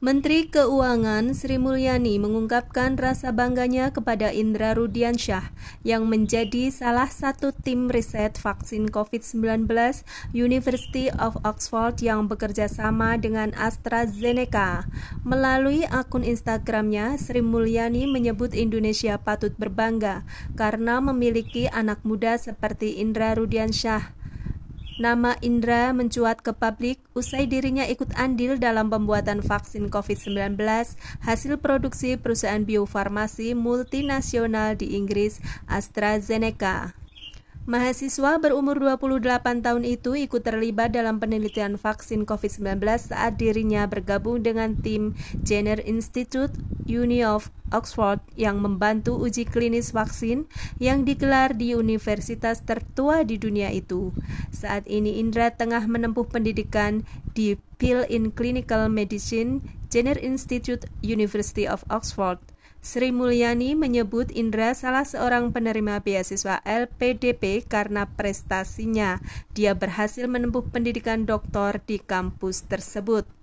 Menteri Keuangan Sri Mulyani mengungkapkan rasa bangganya kepada Indra Rudiansyah yang menjadi salah satu tim riset vaksin COVID-19 University of Oxford yang bekerja sama dengan AstraZeneca. Melalui akun Instagramnya, Sri Mulyani menyebut Indonesia patut berbangga karena memiliki anak muda seperti Indra Rudiansyah Nama Indra mencuat ke publik usai dirinya ikut andil dalam pembuatan vaksin COVID-19 hasil produksi perusahaan biofarmasi multinasional di Inggris AstraZeneca. Mahasiswa berumur 28 tahun itu ikut terlibat dalam penelitian vaksin COVID-19 saat dirinya bergabung dengan tim Jenner Institute Uni of Oxford yang membantu uji klinis vaksin yang digelar di universitas tertua di dunia itu. Saat ini Indra tengah menempuh pendidikan di Peel in Clinical Medicine, Jenner Institute University of Oxford. Sri Mulyani menyebut Indra salah seorang penerima beasiswa LPDP karena prestasinya. Dia berhasil menempuh pendidikan doktor di kampus tersebut.